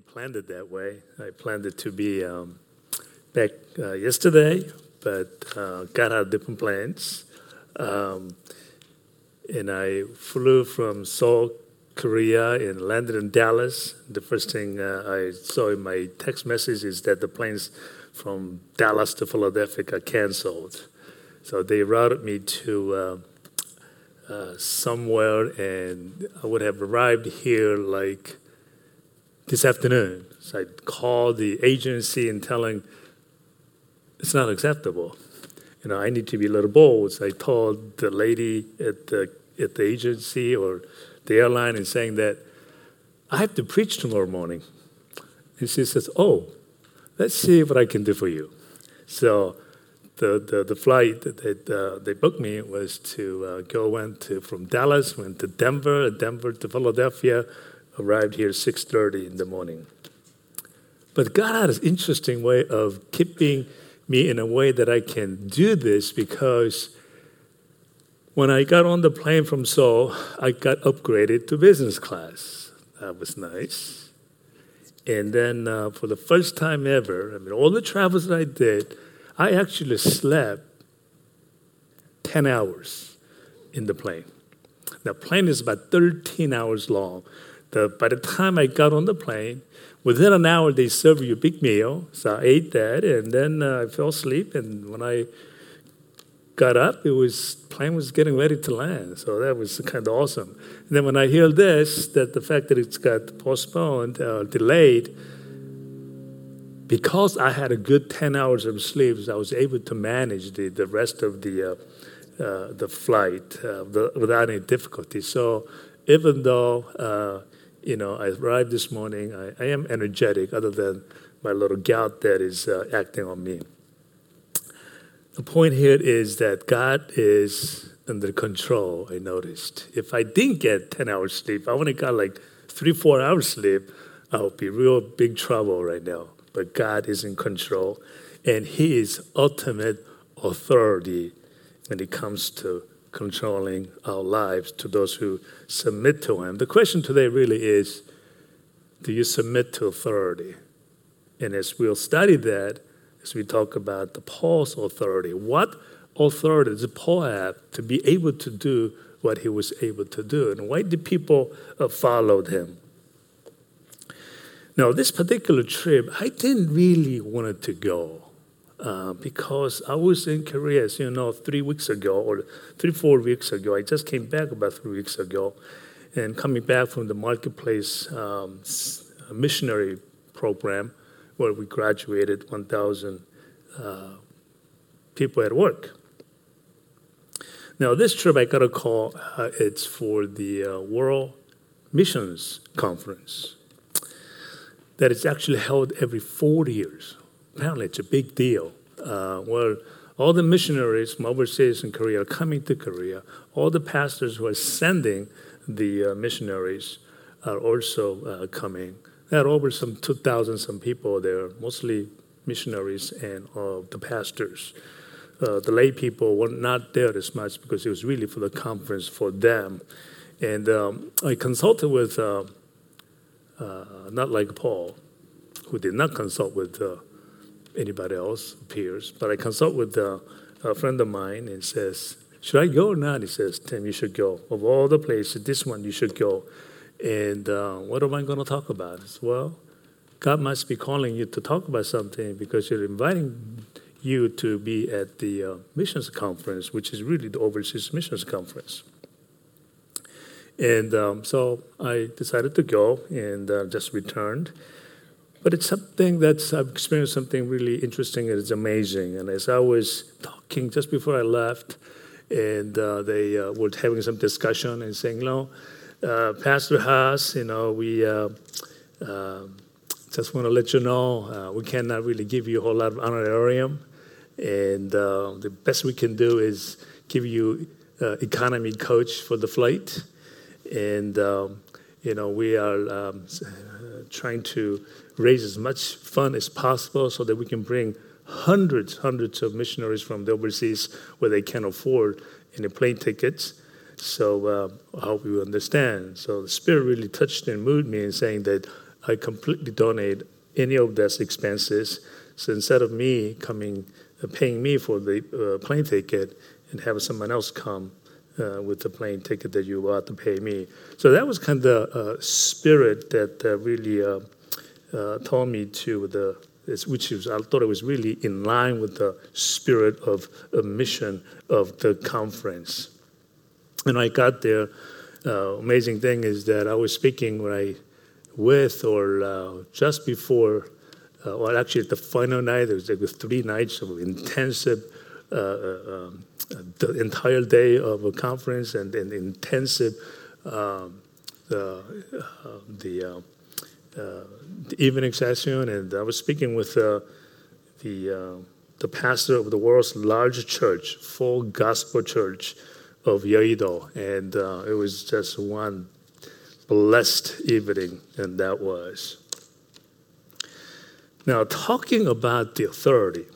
didn't plan it that way. I planned it to be um, back uh, yesterday, but uh, got out different plans. Um, and I flew from Seoul, Korea, and landed in Dallas. The first thing uh, I saw in my text message is that the planes from Dallas to Philadelphia got canceled. So they routed me to uh, uh, somewhere, and I would have arrived here like this afternoon. So I called the agency and telling it's not acceptable. You know, I need to be a little bold. So I told the lady at the at the agency or the airline and saying that I have to preach tomorrow morning. And she says, Oh, let's see what I can do for you. So the, the, the flight that uh, they booked me was to uh, go went to from Dallas, went to Denver, Denver to Philadelphia, arrived here 6.30 in the morning. But God had an interesting way of keeping me in a way that I can do this because when I got on the plane from Seoul, I got upgraded to business class. That was nice. And then uh, for the first time ever, I mean, all the travels that I did, I actually slept 10 hours in the plane. The plane is about 13 hours long. The, by the time I got on the plane, within an hour they serve you a big meal. So I ate that, and then uh, I fell asleep. And when I got up, it was plane was getting ready to land. So that was kind of awesome. And then when I hear this, that the fact that it's got postponed, uh, delayed, because I had a good 10 hours of sleep, I was able to manage the, the rest of the, uh, uh, the flight uh, the, without any difficulty. So even though, uh, you know, I arrived this morning, I, I, am energetic other than my little gout that is uh, acting on me. The point here is that God is under control, I noticed. If I didn't get 10 hours sleep, I only got like three, four hours sleep, I would be real big trouble right now but God is in control, and He is ultimate authority when it comes to controlling our lives to those who submit to Him. The question today really is do you submit to authority? And as we'll study that, as we talk about the Paul's authority, what authority did Paul have to be able to do what he was able to do? And why did people uh, follow him? Now, this particular trip, I didn't really want to go uh, because I was in Korea, as you know, three weeks ago or three, four weeks ago. I just came back about three weeks ago. And coming back from the marketplace um, missionary program where we graduated 1,000 uh, people at work. Now, this trip I got a call, uh, it's for the uh, World Missions Conference that is actually held every four years. Apparently, it's a big deal. Uh, well, all the missionaries from overseas in Korea are coming to Korea. All the pastors who are sending the uh, missionaries are also uh, coming. There are over some 2,000 some people there, mostly missionaries and uh, the pastors. Uh, the lay people were not there as much because it was really for the conference for them. And um, I consulted with uh, uh, not like Paul, who did not consult with anybody else, peers, but I consult with uh, a friend of mine and says, should I go or not? He says, Tim, you should go. Of all the places, this one you should go. And uh, what am I going to talk about? Said, well, God must be calling you to talk about something because you're inviting you to be at the uh, missions conference, which is really the overseas missions conference. And um, so I decided to go and uh, just returned. But it's something that's, I've experienced something really interesting and it's amazing. And as I was talking just before I left, and uh, they uh, were having some discussion and saying, know, uh, Pastor Haas, you know, we uh, um, just want to let you know uh, we cannot really give you a whole lot of honorarium. And the best we can do is give you economy coach for the flight and um, you know we are um, trying to raise as much fund as possible so that we can bring hundreds, hundreds of missionaries from the overseas where they can't afford any plane tickets. So uh, I hope you understand. So the Spirit really touched and moved me in saying that I completely donate any of those expenses. So instead of me coming, uh, paying me for the uh, plane ticket and having someone else come uh, with the plane ticket that you ought to pay me. So that was kind of the uh, spirit that uh, really uh, uh, told me to the, which was, I thought it was really in line with the spirit of a mission of the conference. And I got there. amazing thing is that I was speaking right with or just before uh, well, actually, the final night, there was like three nights of intensive uh, uh, the entire day of a conference and, and intensive um, the, uh, the, uh, uh, the, evening session. And I was speaking with the, the pastor of the world's largest church, full gospel church of Yeouido. And it was just one blessed evening, and that was. Now, talking about the authority,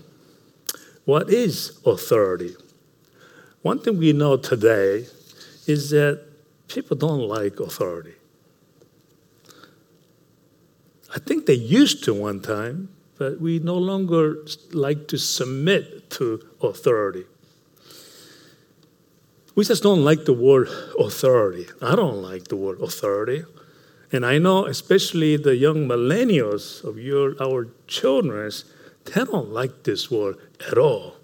what is authority? One thing we know today is that people don't like authority. I think they used to one time, but we no longer like to submit to authority. We just don't like the word authority. I don't like the word authority. And I know, especially the young millennials of your, our children, they don't like this word at all.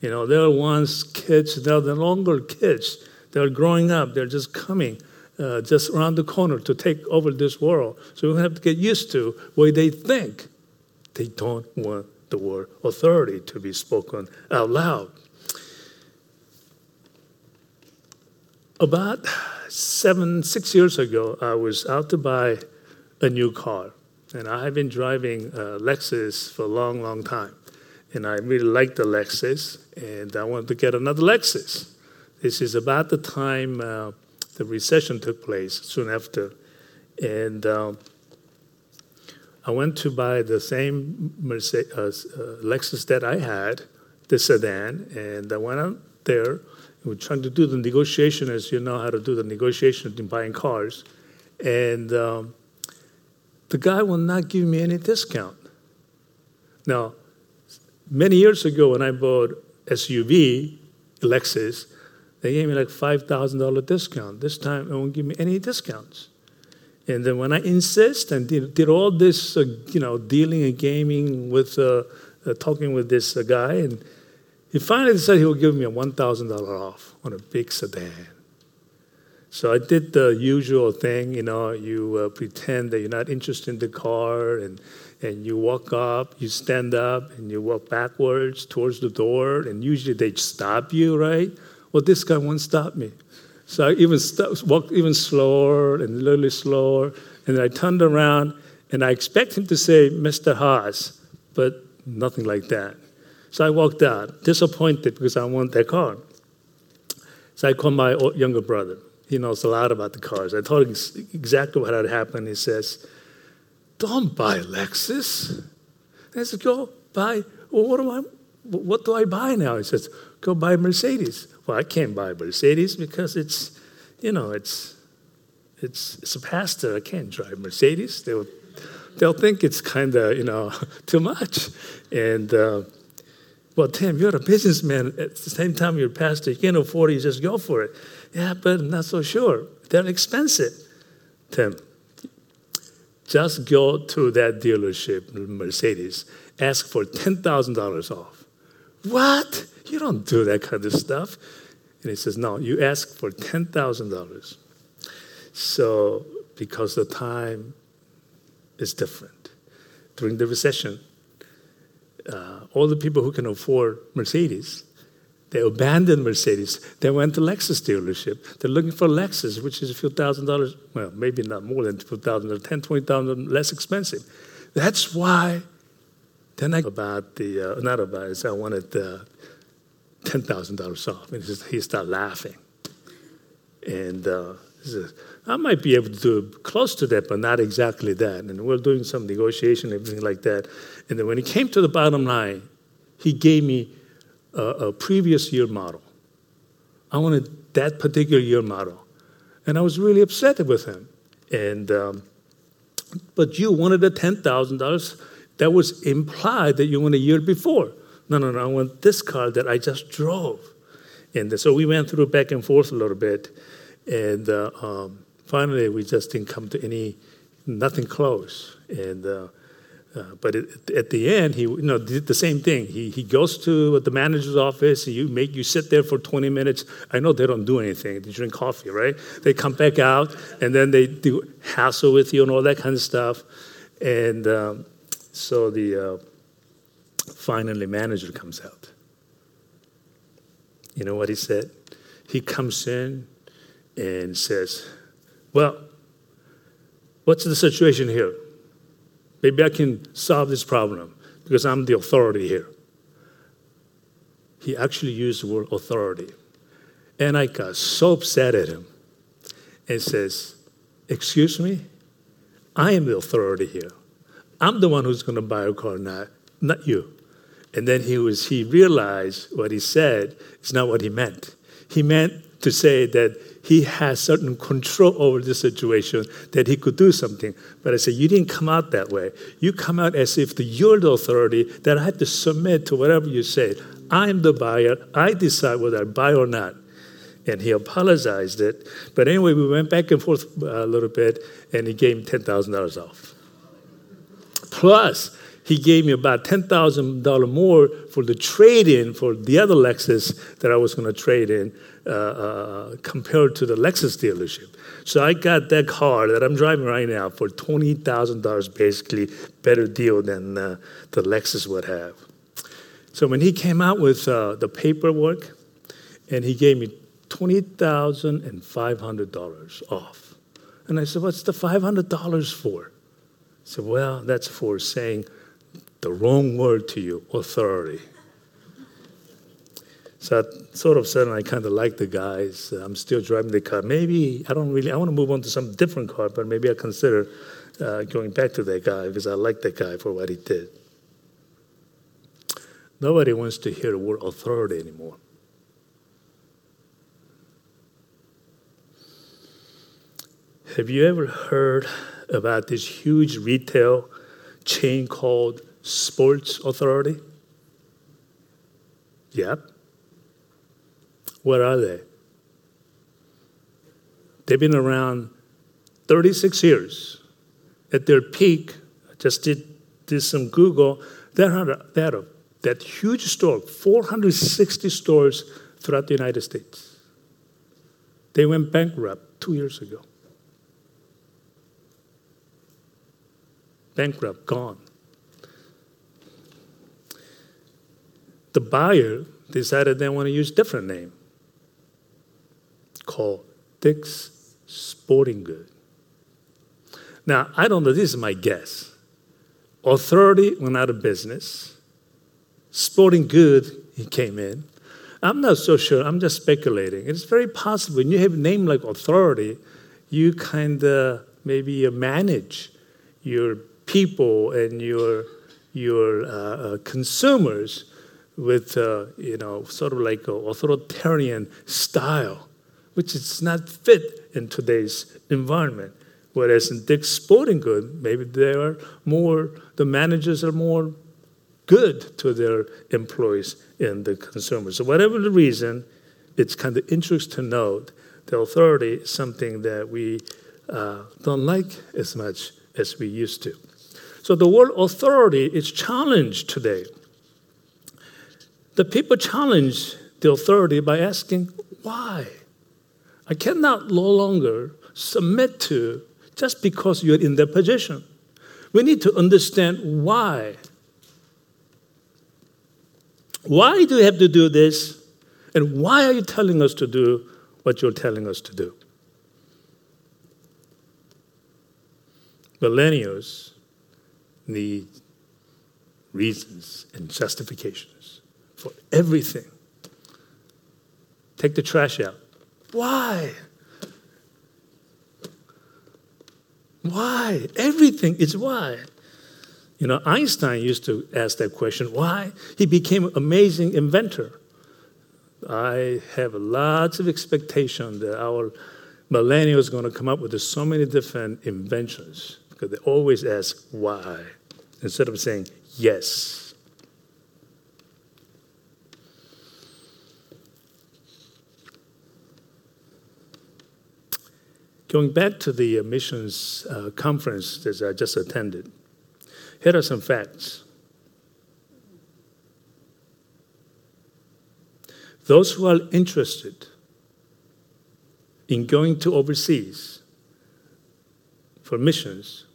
You know, they're once kids, they're the longer kids. They're growing up, they're just coming uh, just around the corner to take over this world. So we have to get used to the way they think. They don't want the word authority to be spoken out loud. About seven, six years ago, I was out to buy a new car. And I have been driving a Lexus for a long, long time and I really liked the Lexus, and I wanted to get another Lexus. This is about the time uh, the recession took place, soon after, and um, I went to buy the same Mercedes, uh, uh, Lexus that I had, the sedan, and I went out there. We were trying to do the negotiation, as you know how to do the negotiation in buying cars, and um, the guy will not give me any discount. Now, Many years ago, when I bought SUV, Lexus, they gave me like $5,000 discount. This time, they won't give me any discounts. And then when I insist and did, did all this, uh, you know, dealing and gaming with, uh, uh, talking with this uh, guy, and he finally decided he would give me a $1,000 off on a big sedan. So I did the usual thing, you know, you uh, pretend that you're not interested in the car and and you walk up, you stand up, and you walk backwards towards the door, and usually they stop you, right? Well, this guy won't stop me. So I even st- walked even slower and a little slower, and I turned around, and I expect him to say, Mr. Haas, but nothing like that. So I walked out, disappointed because I want that car. So I called my younger brother. He knows a lot about the cars. I told him exactly what had happened. He says, don't buy Lexus. I said, go buy, well, what do I, what do I buy now? He says, go buy Mercedes. Well, I can't buy Mercedes because it's, you know, it's, it's, it's a pastor. I can't drive Mercedes. They'll, they'll think it's kind of, you know, too much. And, uh, well, Tim, you're a businessman. At the same time, you're a pastor. You can't afford it. You just go for it. Yeah, but I'm not so sure. They're expensive. Tim, just go to that dealership, Mercedes, ask for $10,000 off. What? You don't do that kind of stuff. And he says, No, you ask for $10,000. So, because the time is different. During the recession, uh, all the people who can afford Mercedes they abandoned Mercedes. They went to Lexus dealership. They're looking for Lexus, which is a few thousand dollars, well, maybe not more than a few thousand, or 10, 20,000 less expensive. That's why then I about the, uh, not about it, I wanted uh, $10,000 off. And he started laughing. And uh, he says, I might be able to do close to that, but not exactly that. And we're doing some negotiation, everything like that. And then when he came to the bottom line, he gave me a, a previous year model. I wanted that particular year model. And I was really upset with him. And um, but you wanted the $10,000 that was implied that you wanted a year before. No, no, no, I want this car that I just drove. And so we went through back and forth a little bit. And uh, um, finally, we just didn't come to any, nothing close. And uh, uh, but it, at the end, he you know did the same thing. He, he goes to the manager's office. You make you sit there for 20 minutes. I know they don't do anything. They drink coffee, right? They come back out, and then they do hassle with you and all that kind of stuff. And um, so the uh, finally manager comes out. You know what he said? He comes in and says, "Well, what's the situation here?" Maybe I can solve this problem because I'm the authority here. He actually used the word authority. And I got so upset at him and says, Excuse me? I am the authority here. I'm the one who's going to buy a car, not, not you. And then he was he realized what he said is not what he meant. He meant to say that he has certain control over the situation, that he could do something. But I said, You didn't come out that way. You come out as if the, you're the authority, that I have to submit to whatever you say. I'm the buyer. I decide whether I buy or not. And he apologized it. But anyway, we went back and forth uh, a little bit, and he gave me $10,000 off. Plus, he gave me about $10,000 more for the trade in for the other Lexus that I was going to trade in uh, uh, compared to the Lexus dealership. So I got that car that I'm driving right now for $20,000, basically better deal than uh, the Lexus would have. So when he came out with uh, the paperwork, and he gave me $20,500 off. And I said, What's the $500 for? He said, Well, that's for saying the wrong word to you authority. So I sort of said, I kind of like the guys. I'm still driving the car. Maybe I don't really, I want to move on to some different car, but maybe I consider uh, going back to that guy because I like that guy for what he did. Nobody wants to hear the word authority anymore. Have you ever heard about this huge retail chain called Sports Authority? Yep. Where are they? They've been around 36 years. At their peak, I just did, did some Google, they had, a, they had a, that huge store, 460 stores throughout the United States. They went bankrupt two years ago. Bankrupt, gone. The buyer decided they want to use different name called Dick's Sporting Good. Now, I don't know, this is my guess. Authority went out of business. Sporting Good, he came in. I'm not so sure, I'm just speculating. It's very possible when you have a name like Authority, you kind of maybe manage your people and your, your uh, uh, consumers with, uh, you know, sort of like an authoritarian style which is not fit in today's environment. Whereas in Dick's Sporting Good, maybe they are more, the managers are more good to their employees and the consumers. So, whatever the reason, it's kind of interesting to note the authority is something that we uh, don't like as much as we used to. So, the word authority is challenged today. The people challenge the authority by asking, why? I cannot no longer submit to just because you're in that position. We need to understand why. Why do you have to do this? And why are you telling us to do what you're telling us to do? Millennials need reasons and justifications for everything. Take the trash out. Why? Why? Everything is why. You know, Einstein used to ask that question why? He became an amazing inventor. I have lots of expectation that our millennials are going to come up with so many different inventions because they always ask why instead of saying yes. Going back to the missions uh, conference that I just attended, here are some facts. Those who are interested in going to overseas for missions,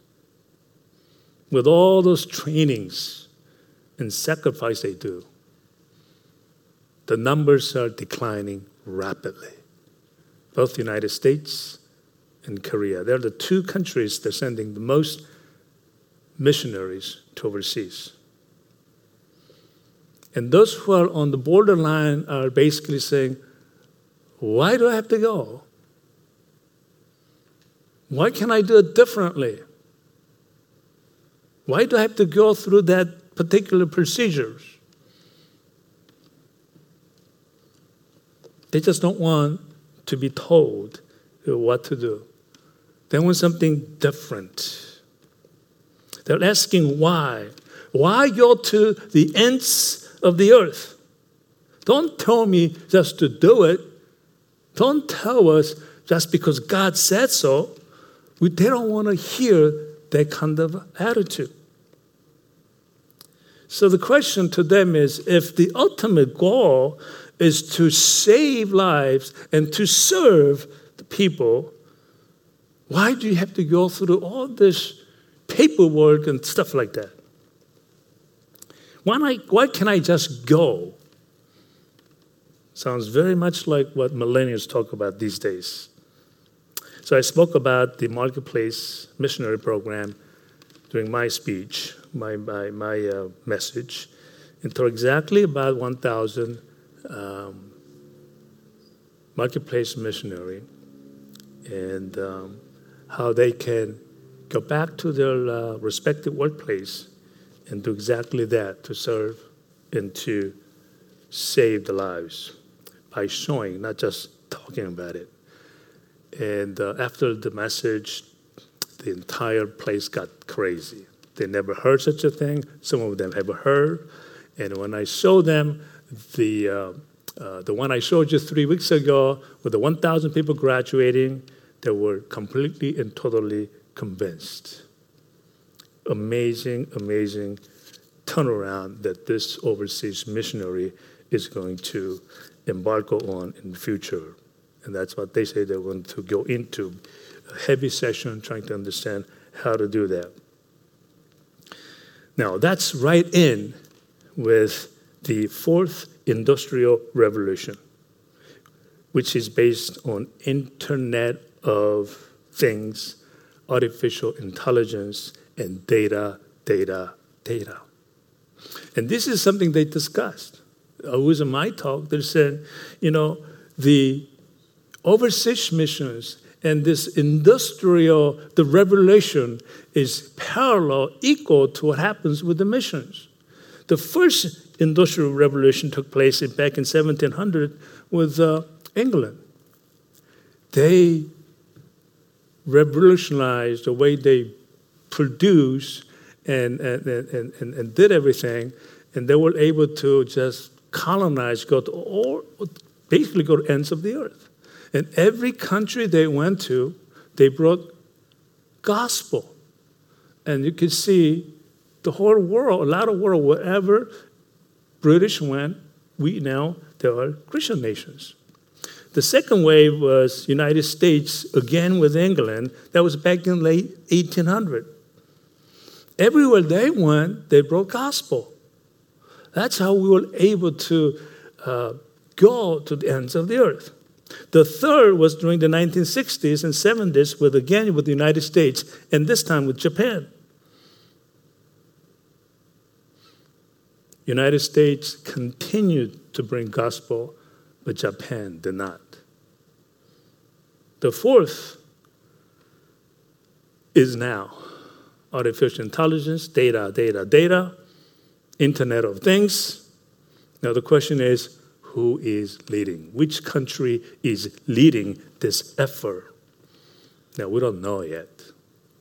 with all those trainings and sacrifice they do, the numbers are declining rapidly. Both the United States and Korea. They're the two countries that are sending the most missionaries to overseas. And those who are on the borderline are basically saying, Why do I have to go? Why can I do it differently? Why do I have to go through that particular procedures? They just don't want to be told what to do. They want something different. They're asking why. Why go to the ends of the earth? Don't tell me just to do it. Don't tell us just because God said so. We, they don't want to hear that kind of attitude. So the question to them is if the ultimate goal is to save lives and to serve the people, why do you have to go through all this paperwork and stuff like that? Why, not, why can't I just go? Sounds very much like what millennials talk about these days. So I spoke about the marketplace missionary program during my speech, my, my, my uh, message, and told exactly about 1,000 um, marketplace missionary and um, how they can go back to their uh, respective workplace and do exactly that to serve and to save the lives by showing, not just talking about it. And uh, after the message, the entire place got crazy. They never heard such a thing. Some of them have heard. And when I showed them the, uh, uh, the one I showed you three weeks ago with the 1,000 people graduating, they were completely and totally convinced. Amazing, amazing turnaround that this overseas missionary is going to embark on in the future. And that's what they say they're going to go into a heavy session trying to understand how to do that. Now, that's right in with the fourth industrial revolution, which is based on Internet of Things, artificial intelligence, and data, data, data. And this is something they discussed. It was in my talk. They said, you know, the overseas missions and this industrial, the revelation is parallel, equal to what happens with the missions. The first industrial revolution took place back in 1700 with uh, England. They revolutionized the way they produce and, and, and, and, and did everything, and they were able to just colonize, go to all, basically go to ends of the earth. And every country they went to, they brought gospel. And you can see the whole world, a lot of world, wherever British went, we now there are Christian nations. The second wave was United States again with England. That was back in late 1800. Everywhere they went, they brought gospel. That's how we were able to uh, go to the ends of the earth. The third was during the 1960s and 70s, with again with the United States, and this time with Japan. United States continued to bring gospel, but Japan did not. The fourth is now artificial intelligence, data, data, data, Internet of Things. Now the question is who is leading? Which country is leading this effort? Now, we don't know yet.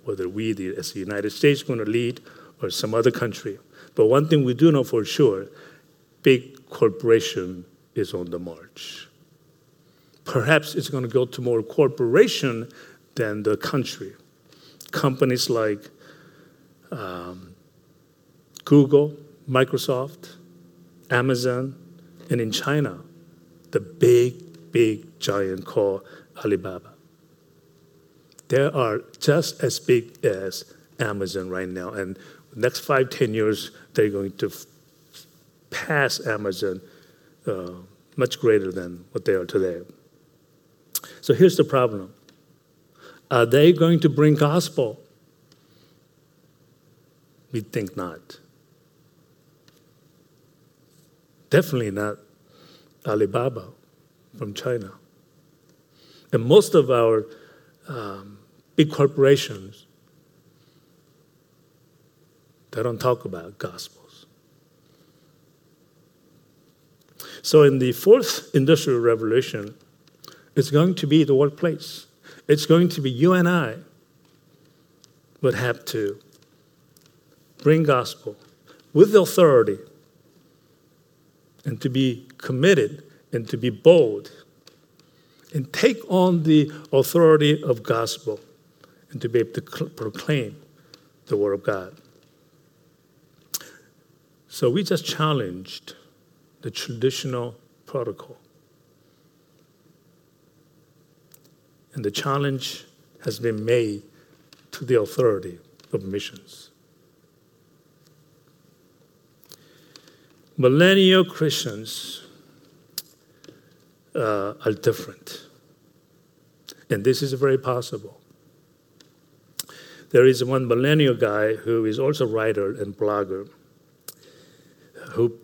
whether we, as the United States, are going to lead or some other country. But one thing we do know for sure big corporation is on the march. Perhaps it's going to go to more corporation than the country. Companies like um, Google, Microsoft, Amazon, and in China, the big, big giant called Alibaba. They are just as big as Amazon right now, and next five, ten years, they're going to pass Amazon uh, much greater than what they are today. So here's the problem. Are they going to bring gospel? We think not. Definitely not Alibaba from China. And most of our um, big corporations, they don't talk about gospels. So in the fourth industrial revolution, it's going to be the workplace. It's going to be you and I would have to bring gospel with authority and to be committed and to be bold and take on the authority of gospel and to be able to proclaim the word of God. So we just challenged the traditional protocol. And the challenge has been made to the authority of missions. Millennial Christians uh, are different. And this is very possible. There is one millennial guy who is also writer and blogger who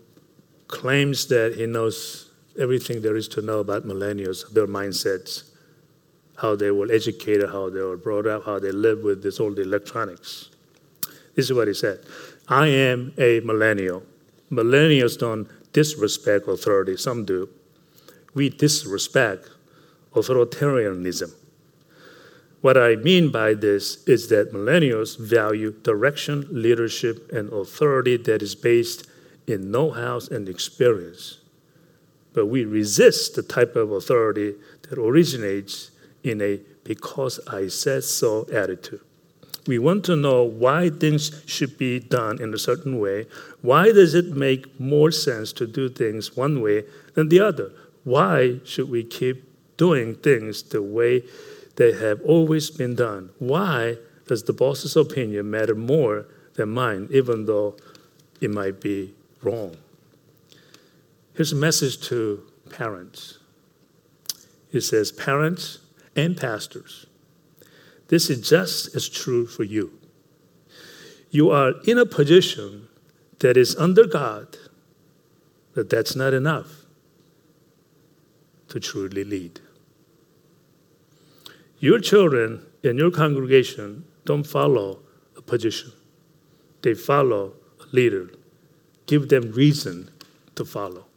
claims that he knows everything there is to know about millennials, their mindsets, how they were educated, how they were brought up, how they live with this old electronics. This is what he said I am a millennial. Millennials don't disrespect authority, some do. We disrespect authoritarianism. What I mean by this is that millennials value direction, leadership, and authority that is based in know how and experience. But we resist the type of authority that originates in a because I said so attitude. We want to know why things should be done in a certain way. Why does it make more sense to do things one way than the other? Why should we keep doing things the way they have always been done? Why does the boss's opinion matter more than mine, even though it might be wrong? Here's a message to parents. It says, Parents, and pastors. This is just as true for you. You are in a position that is under God, but that's not enough to truly lead. Your children in your congregation don't follow a position, they follow a leader. Give them reason to follow.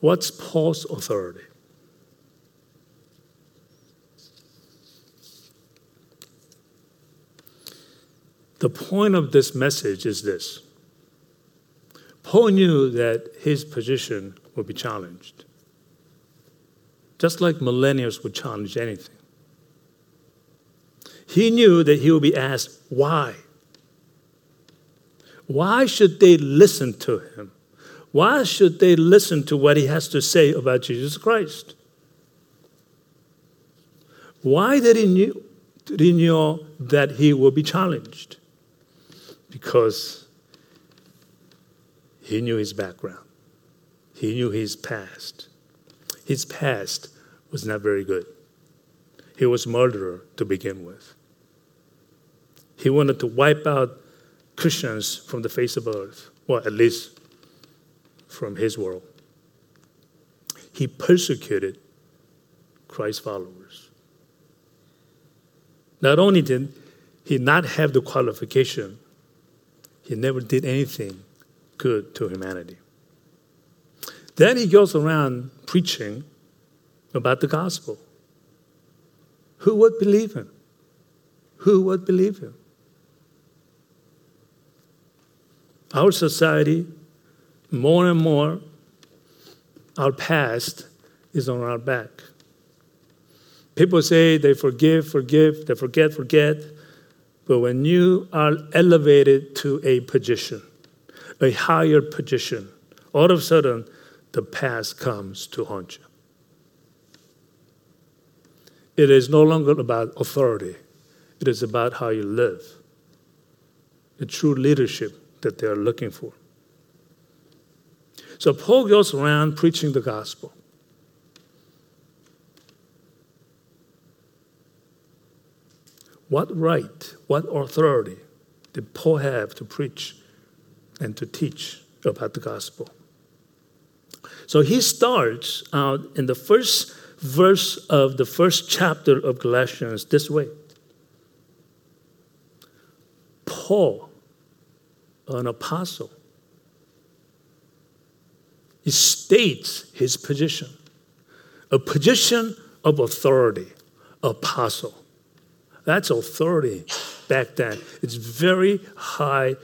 What's Paul's authority? The point of this message is this Paul knew that his position would be challenged, just like millennials would challenge anything. He knew that he would be asked, why? Why should they listen to him? Why should they listen to what he has to say about Jesus Christ? Why did he, knew, did he know that he will be challenged? Because he knew his background. He knew his past. His past was not very good. He was a murderer to begin with. He wanted to wipe out Christians from the face of earth. Well, at least from his world. He persecuted Christ's followers. Not only did he not have the qualification, he never did anything good to humanity. Then he goes around preaching about the gospel. Who would believe him? Who would believe him? Our society, more and more, our past is on our back. People say they forgive, forgive, they forget, forget. But when you are elevated to a position, a higher position, all of a sudden the past comes to haunt you. It is no longer about authority, it is about how you live, the true leadership that they are looking for. So Paul goes around preaching the gospel. What right, what authority did Paul have to preach and to teach about the gospel? So he starts out in the first verse of the first chapter of Galatians this way Paul, an apostle, he states his position a position of authority, apostle. That's authority back then. It's very high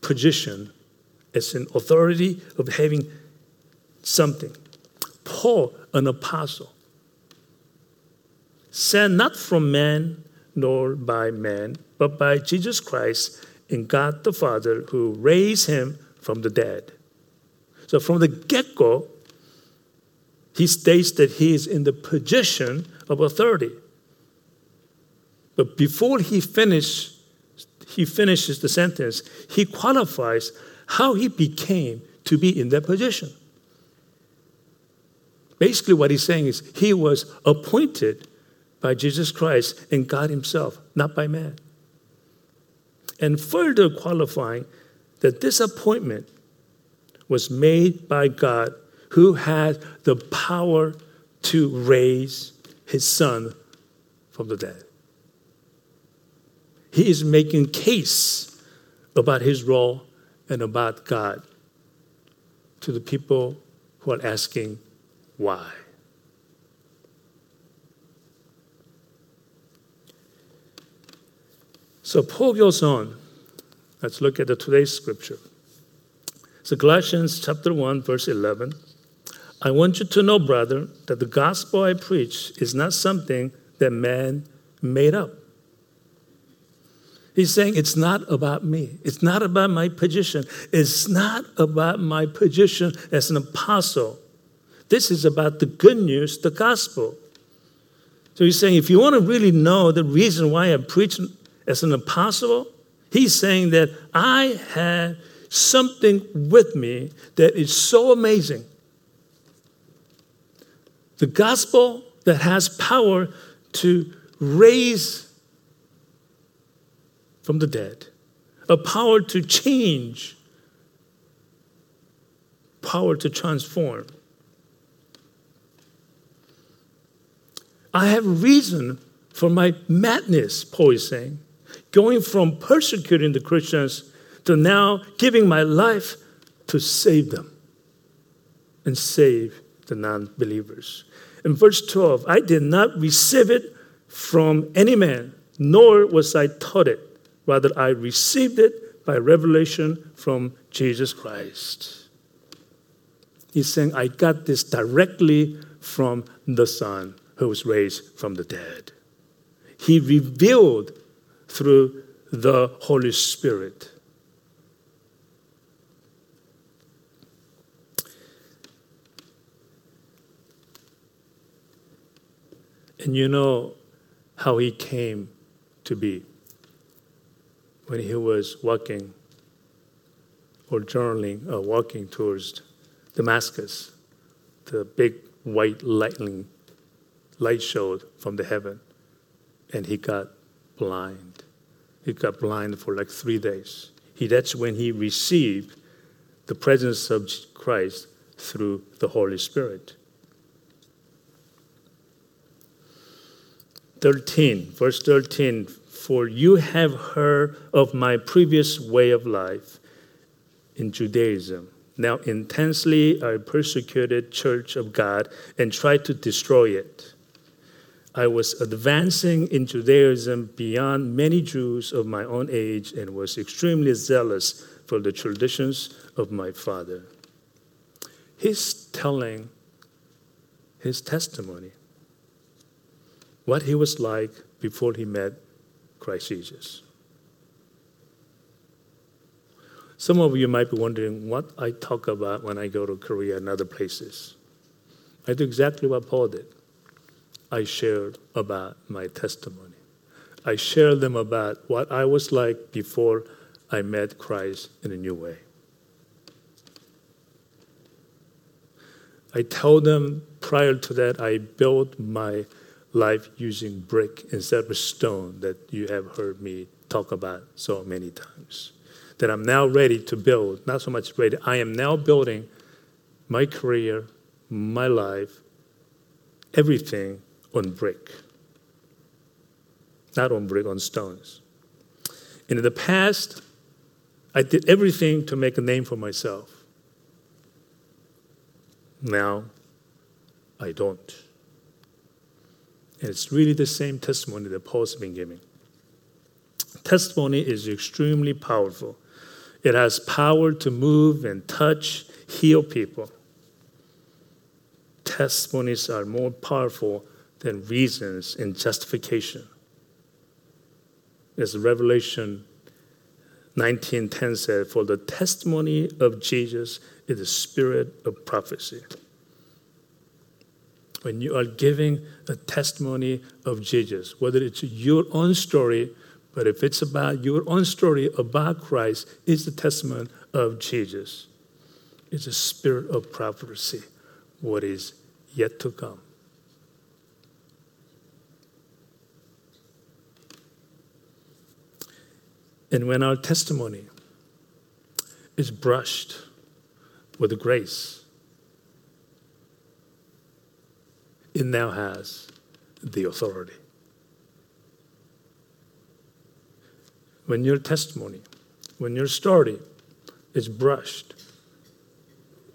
position. It's an authority of having something. Paul, an apostle, sent not from man nor by man, but by Jesus Christ and God the Father who raised him from the dead. So from the get go, he states that he is in the position of authority. But before he finish, he finishes the sentence, he qualifies how he became to be in that position. Basically, what he's saying is he was appointed by Jesus Christ and God Himself, not by man. And further qualifying that this appointment was made by God who had the power to raise His Son from the dead. He is making case about his role and about God to the people who are asking why. So Paul goes on. Let's look at the today's scripture. So Galatians chapter 1 verse 11. I want you to know, brother, that the gospel I preach is not something that man made up. He's saying it's not about me. It's not about my position. It's not about my position as an apostle. This is about the good news, the gospel. So he's saying if you want to really know the reason why I preach as an apostle, he's saying that I have something with me that is so amazing. The gospel that has power to raise from the dead, a power to change, power to transform. I have reason for my madness, Paul is saying, going from persecuting the Christians to now giving my life to save them and save the non believers. In verse 12, I did not receive it from any man, nor was I taught it Rather, I received it by revelation from Jesus Christ. He's saying, I got this directly from the Son who was raised from the dead. He revealed through the Holy Spirit. And you know how he came to be when he was walking or journaling or walking towards Damascus, the big white lightning light showed from the heaven, and he got blind. He got blind for like three days. He, that's when he received the presence of Christ through the Holy Spirit. 13, verse 13 for you have heard of my previous way of life in Judaism, now intensely I persecuted church of God and tried to destroy it. I was advancing in Judaism beyond many Jews of my own age and was extremely zealous for the traditions of my father. He's telling his testimony, what he was like before he met Christ Jesus. Some of you might be wondering what I talk about when I go to Korea and other places. I do exactly what Paul did. I shared about my testimony. I shared them about what I was like before I met Christ in a new way. I told them prior to that I built my life using brick instead of stone that you have heard me talk about so many times. That I'm now ready to build, not so much ready, I am now building my career, my life, everything on brick, not on brick, on stones. And in the past, I did everything to make a name for myself. Now, I don't. And it's really the same testimony that Paul's been giving. Testimony is extremely powerful. It has power to move and touch, heal people. Testimonies are more powerful than reasons and justification. As Revelation 19:10 said, "For the testimony of Jesus is the spirit of prophecy." When you are giving a testimony of Jesus, whether it's your own story, but if it's about your own story about Christ, it's the testimony of Jesus. It's a spirit of prophecy, what is yet to come. And when our testimony is brushed with grace, it now has the authority. When your testimony, when your story is brushed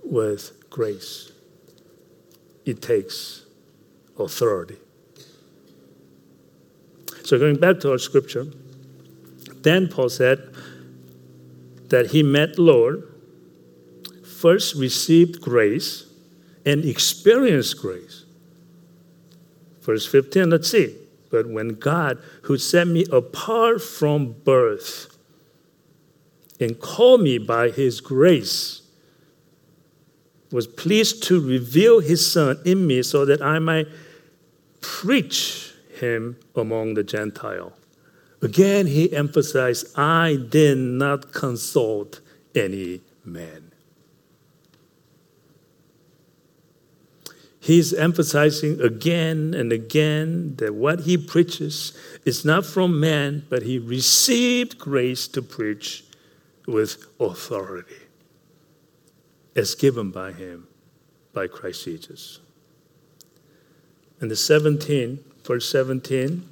with grace, it takes authority. So, going back to our scripture, then Paul said that he met Lord, first received grace, and experienced grace. Verse 15, let's see. But when God, who set me apart from birth and called me by his grace, was pleased to reveal his son in me so that I might preach him among the Gentiles. Again, he emphasized, I did not consult any man. He's emphasizing again and again that what he preaches is not from man, but he received grace to preach with authority as given by him, by Christ Jesus. And the 17, verse 17,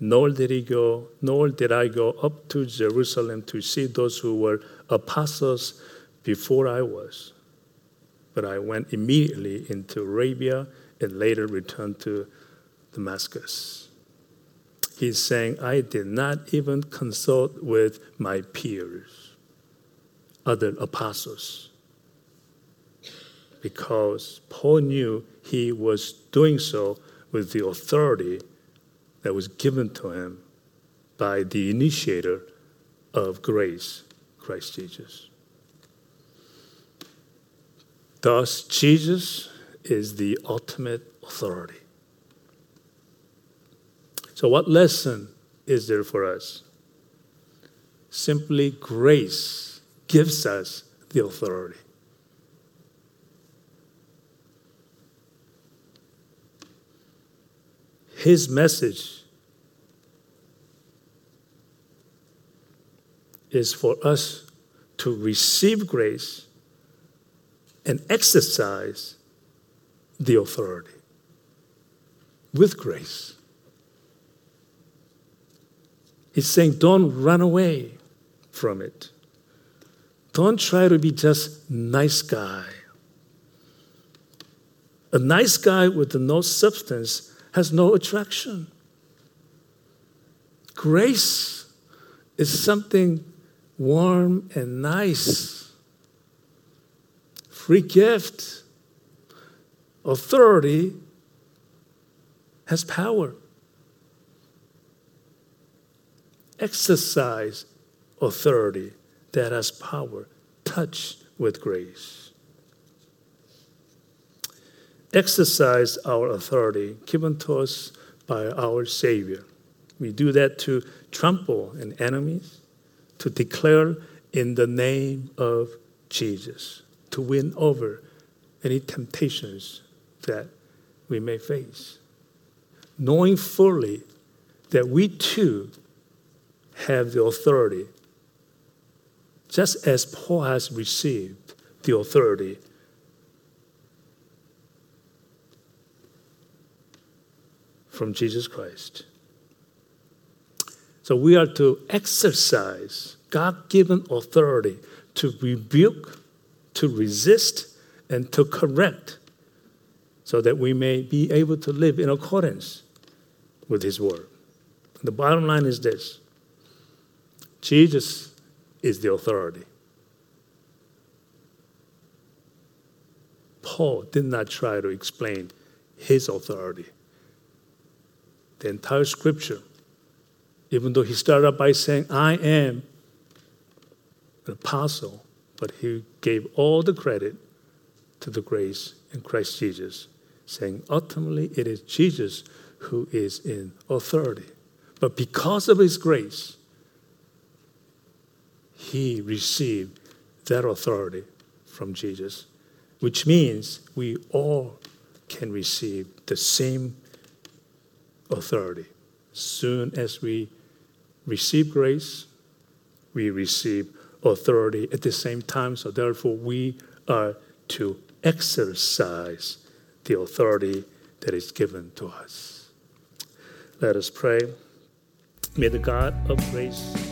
nor did he go, nor did I go up to Jerusalem to see those who were apostles before I was. But I went immediately into Arabia and later returned to Damascus. He's saying, I did not even consult with my peers, other apostles, because Paul knew he was doing so with the authority that was given to him by the initiator of grace, Christ Jesus. Thus, Jesus is the ultimate authority. So, what lesson is there for us? Simply, grace gives us the authority. His message is for us to receive grace and exercise the authority with grace. He's saying, don't run away from it. Don't try to be just nice guy. A nice guy with no substance has no attraction. Grace is something warm and nice. Free gift. Authority has power. Exercise authority that has power, touched with grace. Exercise our authority given to us by our Savior. We do that to trample an enemies, to declare in the name of Jesus, to win over any temptations that we may face. Knowing fully that we too have the authority, just as Paul has received the authority from Jesus Christ. So we are to exercise God given authority to rebuke, to resist, and to correct so that we may be able to live in accordance with His Word. The bottom line is this Jesus is the authority. Paul did not try to explain his authority. The entire scripture even though he started by saying, I am an apostle, but he gave all the credit to the grace in Christ Jesus, saying, ultimately, it is Jesus who is in authority. But because of his grace, he received that authority from Jesus, which means we all can receive the same authority soon as we receive grace, we receive authority at the same time. So, therefore, we are to exercise the authority that is given to us. Let us pray. May the God of grace